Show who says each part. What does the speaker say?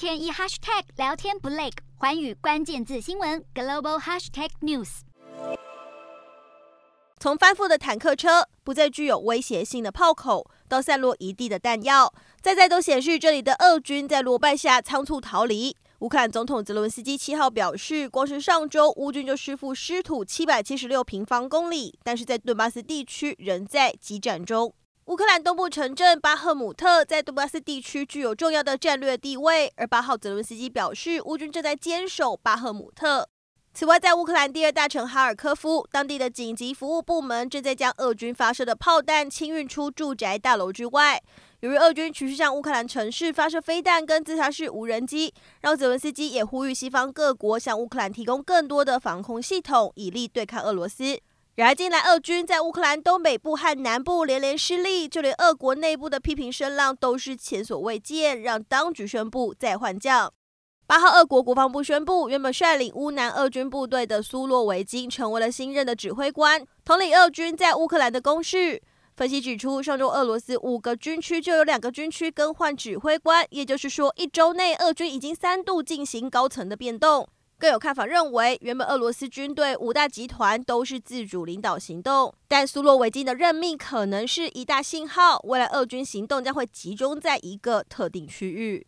Speaker 1: 天一 hashtag 聊天不累，环宇关键字新闻 global hashtag news。
Speaker 2: 从翻覆的坦克车，不再具有威胁性的炮口，到散落一地的弹药，再再都显示这里的俄军在落败下仓促逃离。乌克兰总统泽伦斯基七号表示，光是上周乌军就失负失土七百七十六平方公里，但是在顿巴斯地区仍在激战中。乌克兰东部城镇巴赫姆特在顿巴斯地区具有重要的战略地位，而八号泽伦斯基表示，乌军正在坚守巴赫姆特。此外，在乌克兰第二大城哈尔科夫，当地的紧急服务部门正在将俄军发射的炮弹清运出住宅大楼之外。由于俄军持续向乌克兰城市发射飞弹跟自杀式无人机，让泽伦斯基也呼吁西方各国向乌克兰提供更多的防空系统，以利对抗俄罗斯。然而，近来俄军在乌克兰东北部和南部连连失利，就连俄国内部的批评声浪都是前所未见，让当局宣布再换将。八号，俄国国防部宣布，原本率领乌南俄军部队的苏洛维金成为了新任的指挥官，统领俄军在乌克兰的攻势。分析指出，上周俄罗斯五个军区就有两个军区更换指挥官，也就是说，一周内俄军已经三度进行高层的变动。更有看法认为，原本俄罗斯军队五大集团都是自主领导行动，但苏洛维金的任命可能是一大信号，未来俄军行动将会集中在一个特定区域。